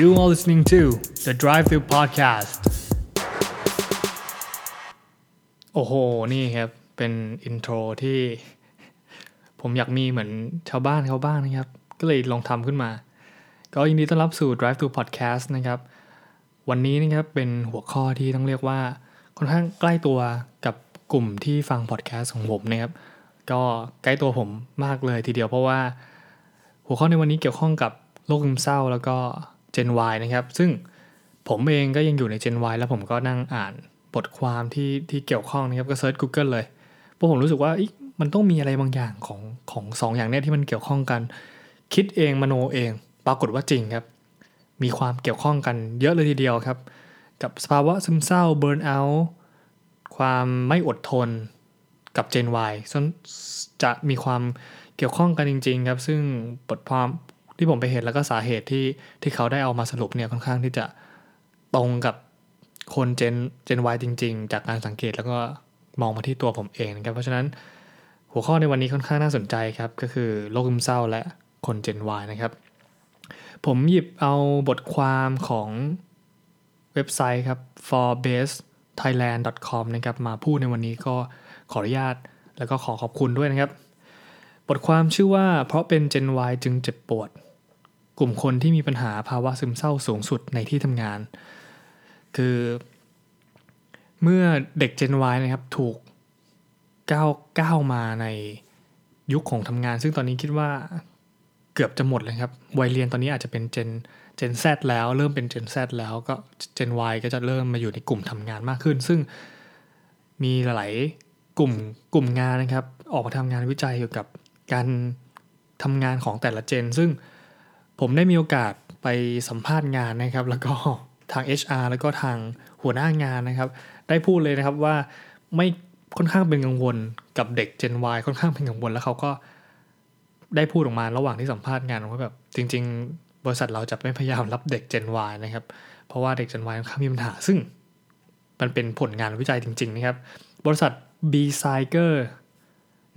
You are listening to the Drive Through Podcast โอ้โห นี่ครับ เป็น intro ที่ ผมอยากมีเหมือนชาวบ้านเขาบ้างนะครับ ก็เลยลองทำขึ้นมา ก็ยินดีต้อนรับสู่ Drive Through Podcast นะครับ วันนี้นะครับเป็นหัวข้อที่ต้องเรียกว่าค่อนข้างใกล้ตัวกับกลุ่มที่ฟังพอดแคสต์ของผมนะครับ ก็ใกล้ตัวผมมากเลยทีเดียวเพราะว่า หัวข้อในวันนี้เกี่ยวข้องกับโรคซึมเศร้าแล้วก็ Gen Y นะครับ ซึ่งผมเองก็ยังอยู่ใน Gen Y แล้วผมก็นั่งอ่านบทความที่ที่เกี่ยวข้องนะครับก็ search Google เลยเพราะผมรู้สึกว่ามันต้องมีอะไรบางอย่างของของสองอย่างเนี้ยที่มันเกี่ยวข้องกัน คิดเองมโนเอง ปรากฏว่าจริงครับ มีความเกี่ยวข้องกันเยอะเลยทีเดียวครับ กับสภาวะซึมเศร้า burnout ความไม่อดทนกับ Gen Y จะมีความเกี่ยวข้องกันจริง ๆ ครับ ซึ่งบทความ ที่ผมไปเห็นแล้วก็สาเหตุที่ที่เขาได้เอามาสรุปเนี่ยค่อนข้างที่จะตรงกับคน Gen Gen Y จริง ๆ จากการสังเกตแล้วก็มองมาที่ตัวผมเองนะครับเพราะฉะนั้นหัวข้อในวันนี้ค่อนข้างน่าสนใจครับก็คือโรคซึมเศร้าและคน Gen Y นะครับ ผมหยิบเอาบทความของเว็บไซต์ครับ forbasethailand.com นะครับมาพูดในวันนี้ก็ขออนุญาตแล้วก็ขอขอบคุณด้วยนะครับ บทความชื่อว่าเพราะเป็น Gen Y จึงเจ็บปวด กลุ่มคนที่มีปัญหาภาวะซึมเศร้าสูงสุดในที่ทำงาน คือเมื่อเด็ก Gen Y นะครับถูกก้าวก้าวมาในยุคของทำงาน ซึ่งตอนนี้คิดว่าเกือบจะหมดเลยครับวัยเรียนตอนนี้อาจจะเป็น Gen Gen Z แล้วเริ่มเป็น Gen Z แล้วก็ Gen Y ก็จะเริ่มมาอยู่ในกลุ่มทำงานมากขึ้น ซึ่งมีหลายกลุ่มกลุ่มงานนะครับ ออกมาทำงานวิจัยเกี่ยวกับการทำงานของแต่ละเจน ซึ่ง ผมได้มีโอกาสไปสัมภาษณ์งานนะครับ แล้วก็ทาง HR แล้วก็ทางหัวหน้างานนะครับ ได้พูดเลยนะครับว่าไม่ค่อนข้างเป็นกังวลกับเด็ก Gen Y ค่อนข้างเป็นกังวลแล้วเขาก็ได้พูดออกมาระหว่างที่สัมภาษณ์งานว่าแบบจริง ๆ บริษัทเราจะไม่พยายามรับเด็ก Gen Y นะครับ เพราะว่าเด็ก Gen Y ค่อนข้างมีปัญหา ซึ่งมันเป็นผลงานวิจัยจริง ๆ นะครับ บริษัท B c y g e r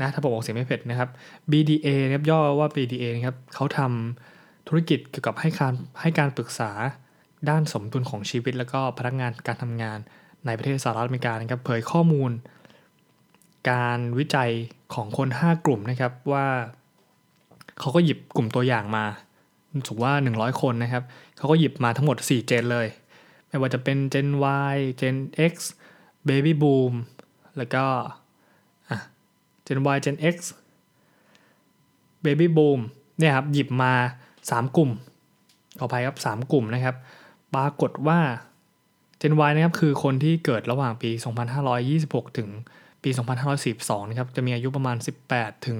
นะถ้าผมออกเสียงไม่เผ็ดนะครับ BDA นะครับย่อว่า BDA นะครับเขาทำ ธุรกิจเกี่ยวกับให้การให้การปรึกษาด้านสมดุลของชีวิต แล้วก็พนักงานการทำงานในประเทศสหรัฐอเมริกานะครับเผยข้อมูล การวิจัยของคน 5 กลุ่มนะครับว่าเขาก็หยิบกลุ่มตัวอย่างมาถือว่า 100 คนนะครับเขาก็หยิบมาทั้งหมด 4 เจนเลย ไม่ว่าจะเป็น Gen Y Gen X Baby Boom แล้วก็ Gen Y Gen X Baby Boom เนี่ยครับหยิบมา 3 กลุ่มขออภัยครับ 3 กลุ่มนะครับปรากฏว่า Gen Y นะครับคือคนที่เกิดระหว่างปี 2526 ถึงปี 2542 นะครับจะมีอายุประมาณ 18 ถึง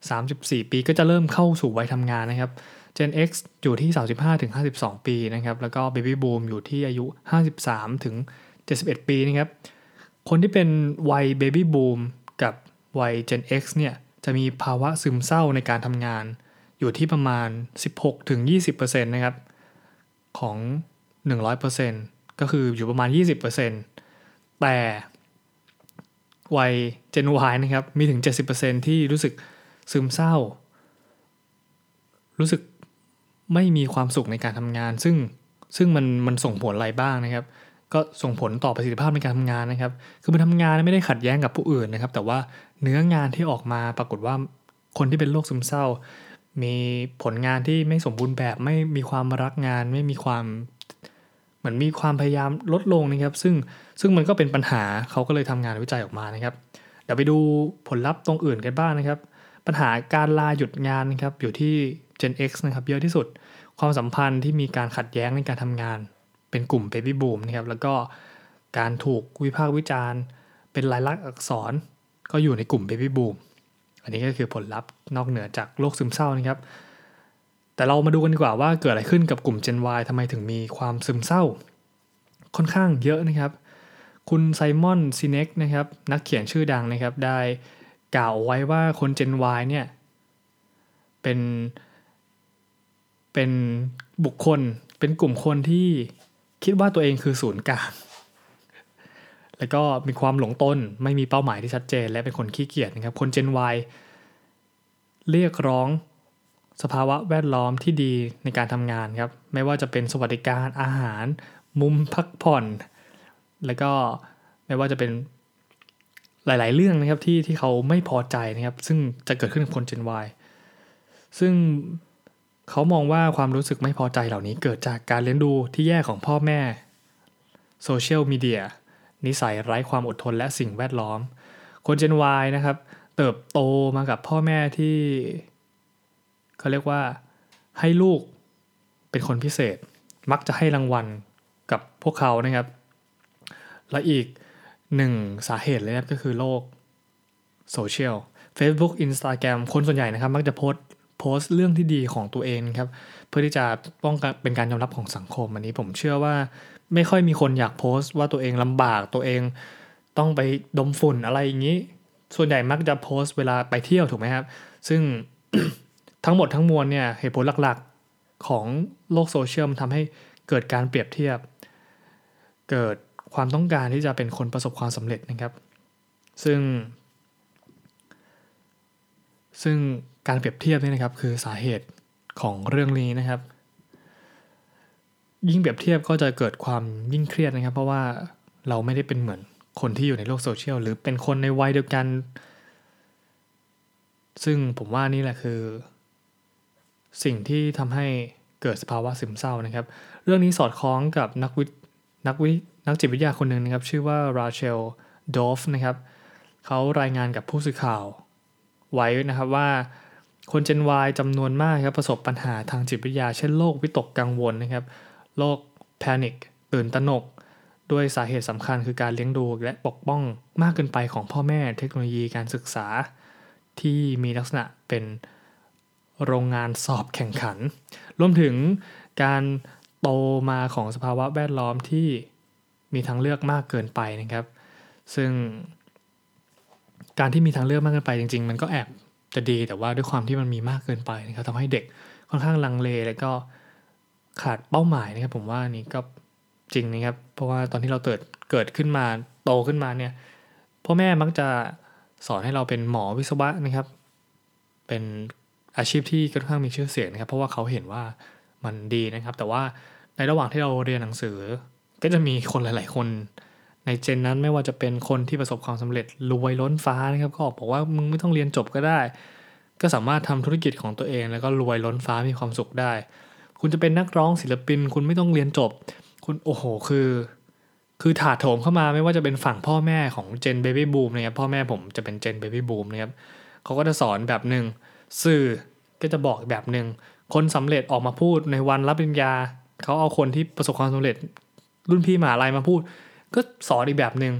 34 ปีก็จะเริ่มเข้าสู่วัยทำงานนะครับ Gen X อยู่ที่ 35 ถึง 52 ปีนะครับแล้วก็ Baby Boom อยู่ที่อายุ 53 ถึง 71 ปีนะครับคนที่เป็นวัย Baby Boom กับวัย Gen X เนี่ยจะมีภาวะซึมเศร้าในการทำงาน อยู่ที่ประมาณ 16-20%นะครับ ของ 100%ก็คืออยู่ประมาณ 20%แต่วัย Gen Y นะครับ มีถึง 70%ที่รู้สึกซึมเศร้า รู้สึกไม่มีความสุขในการทำงาน ซึ่งซึ่งมันมันส่งผลอะไรบ้างนะครับ ก็ส่งผลต่อประสิทธิภาพในการทำงานนะครับ คือมันทำงานไม่ได้ขัดแย้งกับผู้อื่นนะครับ แต่ว่าเนื้องานที่ออกมาปรากฏว่าคนที่เป็นโรคซึมเศร้า มีผลงานที่ไม่สมบูรณ์แบบไม่มีความรักงาน ไม่มีความเหมือนมีความพยายามลดลงนะครับ ซึ่งซึ่งมันก็เป็นปัญหาเขาก็เลยทำงานวิจัยออกมานะครับ เดี๋ยวไปดูผลลัพธ์ตรงอื่นกันบ้างนะครับ ปัญหาการลาหยุดงานนะครับอยู่ที่ Gen X นะครับ เยอะที่สุด ความสัมพันธ์ที่มีการขัดแย้งในการทำงาน เป็นกลุ่ม Baby Boom นะครับแล้วก็การถูกวิพากษ์วิจารณ์ เป็นลายลักษณ์อักษร ก็อยู่ในกลุ่ม Baby Boom อันนี้ก็คือผลลัพธ์นอกเหนือจากโรคซึมเศร้านะครับ แต่เรามาดูกันดีกว่าว่าเกิดอะไรขึ้นกับกลุ่ม Gen Y ทำไมถึงมีความซึมเศร้า ค่อนข้างเยอะนะครับ คุณไซมอนซีเน็กนะครับนักเขียนชื่อดังนะครับได้กล่าวไว้ว่าคน Gen Y เนี่ยเป็นเป็นบุคคลเป็นกลุ่มคนที่คิดว่าตัวเองคือศูนย์กลาง แล้วก็มีความหลงตนไม่มีเป้าหมายที่ชัดเจน และเป็นคนขี้เกียจนะครับ คน Gen Y เรียกร้องสภาวะแวดล้อมที่ดีในการทำงานครับ ไม่ว่าจะเป็นสวัสดิการอาหาร มุมพักผ่อน แล้วก็ไม่ว่าจะเป็นหลาย ๆ เรื่องนะครับที่ที่เขาไม่พอใจนะครับ ซึ่งจะเกิดขึ้นกับคน Gen Y ซึ่งเขามองว่าความรู้สึกไม่พอใจเหล่านี้เกิดจากการเลี้ยงดูที่แย่ของพ่อแม่โซเชียลมีเดีย นิสัยไร้ความอดทนและสิ่งแวดล้อม คน Gen Y นะครับ เติบโตมากับพ่อแม่ที่เขาเรียกว่าให้ลูกเป็นคนพิเศษ มักจะให้รางวัลกับพวกเขานะครับ และอีกหนึ่งสาเหตุเลยนะก็คือโลกโซเชียล Facebook Instagram คนส่วนใหญ่นะครับ มักจะโพสโพสต์เรื่องที่ดีของตัวเองครับ เพื่อที่จะป้องกันเป็นการยอมรับของสังคม อันนี้ผมเชื่อว่า ไม่ค่อยมีคนอยากโพสต์ว่าตัวเองลำบากตัวเองต้องไปดมฝุ่นอะไรอย่างนี้ ส่วนใหญ่มักจะโพสต์เวลาไปเที่ยวถูกไหมครับ ซึ่งทั้งหมดทั้งมวลเนี่ยเหตุผลหลักๆของโลกโซเชียลมันทำให้เกิดการเปรียบเทียบ เกิดความต้องการที่จะเป็นคนประสบความสำเร็จนะครับ ซึ่ง ซึ่งการเปรียบเทียบนี่นะครับคือสาเหตุของเรื่องนี้นะครับ ยิ่งเปรียบเทียบก็จะเกิดความยิ่งเครียดนะครับ เพราะว่าเราไม่ได้เป็นเหมือนคนที่อยู่ในโลกโซเชียลหรือเป็นคนในวัยเดียวกัน ซึ่งผมว่านี่แหละคือ สิ่งที่ทำให้เกิดสภาวะซึมเศร้านะครับ เรื่องนี้สอดคล้องกับนักวินักวินักจิตวิทยาคนหนึ่งนะครับ ชื่อว่าราเชลดอฟนะครับเขารายงานกับผู้สื่อข่าว ไว้นะครับว่าคน Gen Y จำนวนมากครับประสบปัญหาทางจิตวิทยา เช่นโรควิตกกังวลนะครับ โรคแพนิคตื่นตระหนก ด้วยสาเหตุสำคัญคือการเลี้ยงดูและปกป้องมากเกินไปของพ่อแม่เทคโนโลยีการศึกษา ที่มีลักษณะเป็นโรงงานสอบแข่งขัน รวมถึงการโตมาของสภาวะแวดล้อมที่มีทางเลือกมากเกินไปนะครับ ซึ่ง การที่มีทางเลือกมากเกินไปจริง ๆ มันก็แอบจะดีแต่ว่าด้วยความที่มันมีมากเกินไปนะครับทำให้เด็กค่อนข้างลังเล แล้วก็ ขาดเป้าหมายนะครับ ผมว่านี่ก็จริงนะครับ เพราะว่าตอนที่เราเกิดเกิดขึ้นมาโตขึ้นมาเนี่ยพ่อแม่มักจะสอนให้เราเป็นหมอวิศวะนะครับ เป็นอาชีพที่ค่อนข้างมีชื่อเสียงนะครับ เพราะว่าเขาเห็นว่ามันดีนะครับ แต่ว่าในระหว่างที่เราเรียนหนังสือ ก็จะมีคนหลาย ๆ คน ในเจนนั้นไม่ว่าจะเป็นคนที่ประสบความสำเร็จรวยล้นฟ้านะครับ ก็บอกว่ามึงไม่ต้องเรียนจบก็ได้ ก็สามารถทำธุรกิจของตัวเอง แล้วก็รวยล้นฟ้ามีความสุขได้ คุณจะเป็นนักร้องศิลปิน คุณไม่ต้องเรียนจบ คุณโอ้โห คือ คือถาโถมเข้ามาไม่ว่าจะเป็นฝั่งพ่อแม่ของเจนเบบี้บูมนะครับพ่อแม่ผมจะเป็นเจนเบบี้บูมนะครับเขาก็จะสอนแบบหนึ่งสื่อก็จะบอกแบบหนึ่งคนสำเร็จออกมาพูดในวันรับปริญญาเขาเอาคนที่ประสบความสำเร็จ รุ่นพี่มหาลัยมาพูด ก็สอนอีกแบบหนึ่ง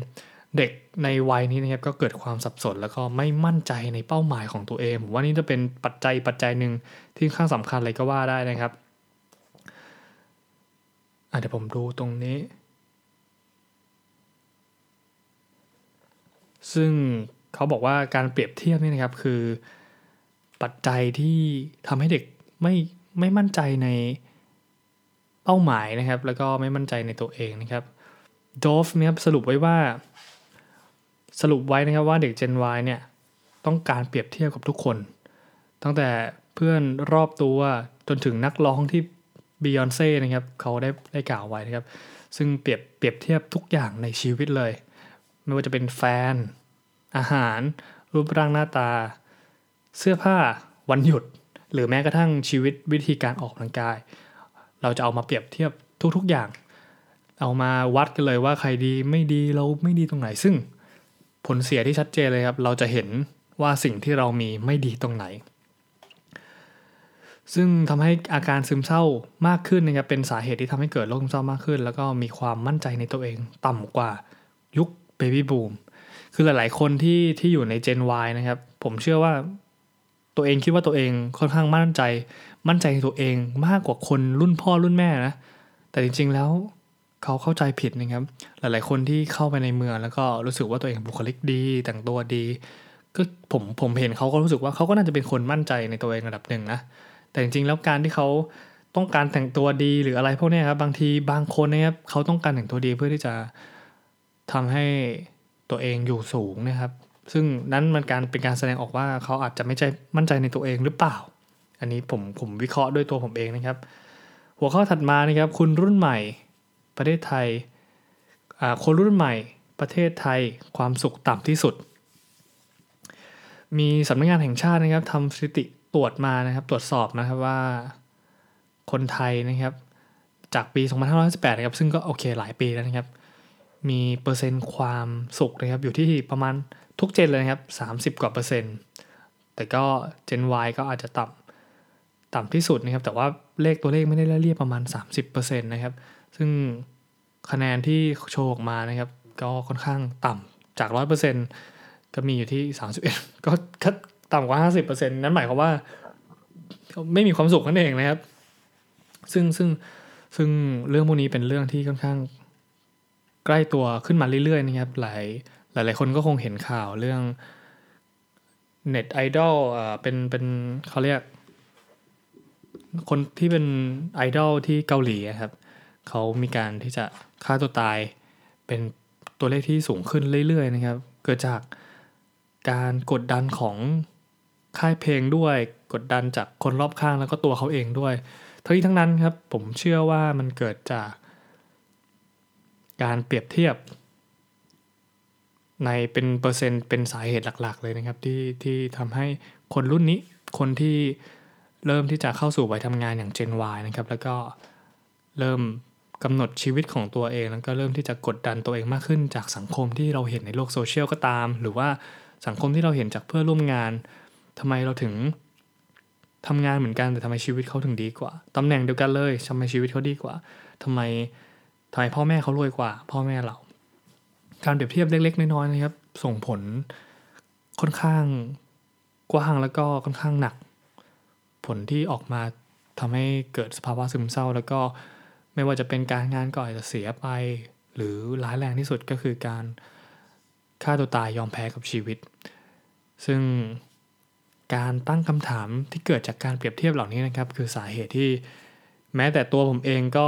เด็กในวัยนี้นะครับก็เกิดความสับสนแล้วก็ไม่มั่นใจในเป้าหมายของตัวเองผมว่านี่จะเป็นปัจจัยปัจจัยหนึ่งที่ค่อนข้างสำคัญเลยก็ว่าได้นะครับ อะเดี๋ยวผมดูตรงนี้ ซึ่งเขาบอกว่าการเปรียบเทียบนี่นะครับคือปัจจัยที่ทำให้เด็กไม่ไม่มั่นใจในเป้าหมายนะครับ แล้วก็ไม่มั่นใจในตัวเองนะครับดอฟนะครับสรุปไว้ว่า สรุปไว้นะครับว่าเด็ก Gen Y เนี่ยต้องการเปรียบเทียบกับทุกคน ตั้งแต่เพื่อนรอบตัวจนถึงนักร้องที่ บียอนเซ่นะครับเขาได้ได้กล่าวไว้นะครับ ซึ่งเปรียบเปรียบเทียบทุกอย่างในชีวิตเลย ไม่ว่าจะเป็นแฟน อาหาร รูปร่างหน้าตา เสื้อผ้าวันหยุด หรือแม้กระทั่งชีวิตวิธีการออกกำลังกาย เราจะเอามาเปรียบเทียบทุกๆอย่าง เอามาวัดกันเลยว่าใครดีไม่ดีเราไม่ดีตรงไหน ซึ่งผลเสียที่ชัดเจนเลยครับ เราจะเห็นว่าสิ่งที่เรามีไม่ดีตรงไหน ซึ่งทำให้อาการซึมเศร้ามากขึ้นนะครับเป็นสาเหตุที่ทำให้เกิดโรคซึมเศร้ามากขึ้น แล้วก็มีความมั่นใจในตัวเองต่ำกว่ายุคเบบี้บูมคือหลาย ๆ คนที่ที่อยู่ใน Gen Y นะครับ ผมเชื่อว่าตัวเองคิดว่าตัวเองค่อนข้างมั่นใจ มั่นใจในตัวเองมากกว่าคนรุ่นพ่อรุ่นแม่นะ แต่จริง ๆ แล้วเขาเข้าใจผิดนะครับ หลาย ๆ คนที่เข้าไปในเมือง แล้วก็รู้สึกว่าตัวเองบุคลิกดี แต่งตัวดี ก็ผมผมเห็นเขาก็รู้สึกว่าเขาก็น่าจะเป็นคนมั่นใจในตัวเองระดับหนึ่งนะ แต่จริงๆแล้วการที่เขาต้องการแต่งตัวดีหรืออะไรพวกนี้ครับบางทีบางคนนะครับเขาต้องการแต่งตัวดีเพื่อที่จะทำให้ตัวเองอยู่สูงนะครับ ซึ่งนั้นมันการเป็นการแสดงออกว่าเขาอาจจะไม่ใจมั่นใจในตัวเองหรือเปล่า อันนี้ผมผมวิเคราะห์ด้วยตัวผมเองนะครับ หัวข้อถัดมานะครับ คุณรุ่นใหม่ประเทศไทยคนรุ่นใหม่ประเทศไทยความสุขต่ำที่สุด มีสำนักงานแห่งชาตินะครับทำสถิติ ตรวจมานะครับ ตรวจสอบนะครับว่าคนไทยนะครับ จากปี 2518นะครับ ซึ่งก็โอเคหลายปีแล้วนะครับ มีเปอร์เซ็นต์ความสุขนะครับ อยู่ที่ประมาณทุกเจนเลยนะครับ 30 กว่าเปอร์เซ็นต์ แต่ก็เจน Y ก็อาจจะต่ำต่ำที่สุดนะครับ แต่ว่าเลขตัวเลขไม่ได้เรียบประมาณ 30%นะครับ ซึ่งคะแนนที่โชว์ออกมานะครับ ก็ค่อนข้างต่ำจาก 100%ก็มีอยู่ที่ 31 ก็ ต่ำกว่า50%นั้นหมายความว่าไม่มีความสุขนั่นเองนะครับ ซึ่งซึ่งซึ่งเรื่องพวกนี้เป็นเรื่องที่ค่อนข้างใกล้ตัวขึ้นมาเรื่อยๆนะครับ หลายหลายๆคนก็คงเห็นข่าวเรื่องเน็ตไอดอลอ่าเป็นเป็นเขาเรียก คนที่เป็นไอดอลที่เกาหลีครับ เขามีการที่จะฆ่าตัวตายเป็นตัวเลขที่สูงขึ้นเรื่อยๆนะครับ เกิดจากการกดดันของ ค่ายเพลงด้วย กดดันจากคนรอบข้างแล้วก็ตัวเขาเองด้วย ทั้งนี้ทั้งนั้นครับผมเชื่อว่ามันเกิดจาก การเปรียบเทียบ ในเป็นเปอร์เซ็นต์เป็นสาเหตุหลัก ๆ เลยนะครับ ที่ที่ทำให้คนรุ่นนี้คนที่เริ่มที่จะเข้าสู่วัยทำงานอย่าง Gen Y นะครับ แล้วก็เริ่มกำหนดชีวิตของตัวเอง แล้วก็เริ่มที่จะกดดันตัวเองมากขึ้น จากสังคมที่เราเห็นในโลกโซเชียลก็ตาม หรือว่าสังคมที่เราเห็นจากเพื่อนร่วมงาน ทำไมเราถึงทำงานเหมือนกันแต่ทำไมชีวิตเขาถึงดีกว่าตำแหน่งเดียวกันเลยทำไมชีวิตเขาดีกว่าทำไมทำไมพ่อแม่เขารวยกว่า พ่อแม่เรา การเปรียบเทียบเล็ก ๆ น้อยๆนะครับ ส่งผลค่อนข้างกว้างแล้วก็ค่อนข้างหนัก ผลที่ออกมาทำให้เกิดสภาวะซึมเศร้า แล้วก็ไม่ว่าจะเป็นการงานก็อาจจะเสียไป หรือร้ายแรงที่สุดก็คือการฆ่าตัวตายยอมแพ้กับชีวิต ซึ่ง การตั้งคำถามที่เกิดจากการเปรียบเทียบเหล่านี้นะครับ คือสาเหตุที่แม้แต่ตัวผมเองก็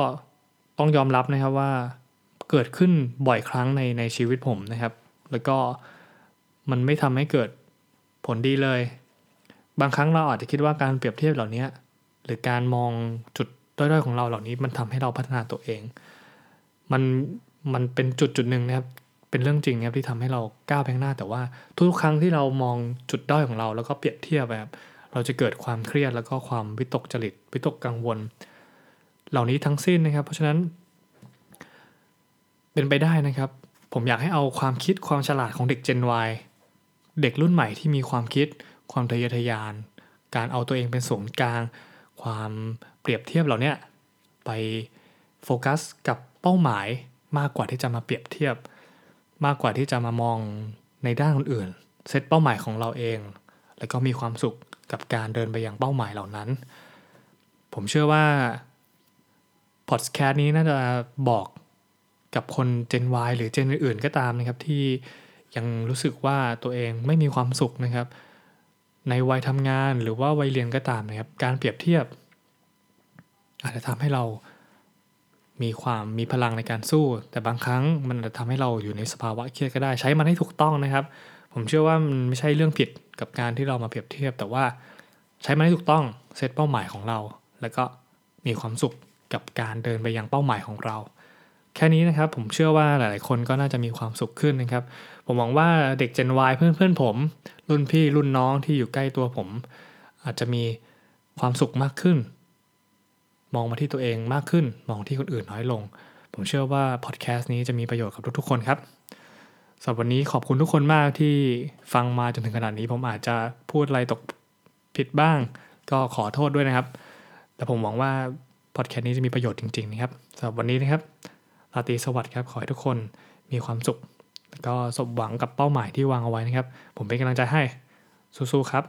ต้องยอมรับนะครับว่าเกิดขึ้นบ่อยครั้งในในชีวิตผมนะครับ แล้วก็มันไม่ทำให้เกิดผลดีเลย บางครั้งเราอาจจะคิดว่าการเปรียบเทียบเหล่านี้หรือการมองจุดด้อยๆของเราเหล่านี้มันทำให้เราพัฒนาตัวเอง มันมันเป็นจุดจุดหนึ่งนะครับ เป็นเรื่องจริงครับที่ทำให้เราก้าวไปข้างหน้า แต่ว่าทุกครั้งที่เรามองจุดด้อยของเรา แล้วก็เปรียบเทียบแบบเราจะเกิดความเครียดแล้วก็ความวิตกจริตวิตกกังวล เหล่านี้ทั้งสิ้นนะครับ เพราะฉะนั้น เป็นไปได้นะครับ ผมอยากให้เอาความคิดความฉลาดของเด็ก Gen Y เด็กรุ่นใหม่ที่มีความคิด ความทะเยอทะยาน การเอาตัวเองเป็นศูนย์กลาง ความเปรียบเทียบเหล่านี้ไปโฟกัสกับเป้าหมายมากกว่าที่จะมาเปรียบเทียบ มากกว่าที่จะมามองในด้านอื่นเซตเป้าหมายของเราเอง แล้วก็มีความสุขกับการเดินไปยังเป้าหมายเหล่านั้น ผมเชื่อว่าพอดแคสต์นี้น่าจะบอกกับคน Gen Y หรือ Gen อื่นๆก็ตามนะครับ ที่ยังรู้สึกว่าตัวเองไม่มีความสุขนะครับ ในวัยทำงานหรือว่าวัยเรียนก็ตามนะครับ การเปรียบเทียบ อาจจะทำให้เรา มีความมีพลังในการสู้ แต่บางครั้งมันจะทำให้เราอยู่ในสภาวะเครียดก็ได้ ใช้มันให้ถูกต้องนะครับ ผมเชื่อว่ามันไม่ใช่เรื่องผิดกับการที่เรามาเปรียบเทียบ แต่ว่าใช้มันให้ถูกต้องเซตเป้าหมายของเรา แล้วก็มีความสุขกับการเดินไปยังเป้าหมายของเรา แค่นี้นะครับผมเชื่อว่าหลาย ๆ คนก็น่าจะมีความสุขขึ้นนะครับ ผมหวังว่าเด็ก Gen Y เพื่อนเพื่อนผม รุ่นพี่รุ่นน้องที่อยู่ใกล้ตัวผม อาจจะมีความสุขมากขึ้น มองมาที่ตัวเองมากขึ้น มองที่คนอื่นน้อยลง ผมเชื่อว่าพอดแคสต์นี้จะมีประโยชน์กับทุกๆคนครับสำหรับวันนี้ขอบคุณทุกคนมากที่ฟังมาจนถึงขนาดนี้ผมอาจจะพูดอะไรตกผิดบ้าง ก็ขอโทษด้วยนะครับ แต่ผมหวังว่าพอดแคสต์นี้จะมีประโยชน์จริงๆนะครับสำหรับวันนี้นะครับราตรีสวัสดิ์ครับขอให้ทุกคนมีความสุข แล้วก็สมหวังกับเป้าหมายที่วางเอาไว้นะครับ ผมเป็นกำลังใจให้สู้ๆครับ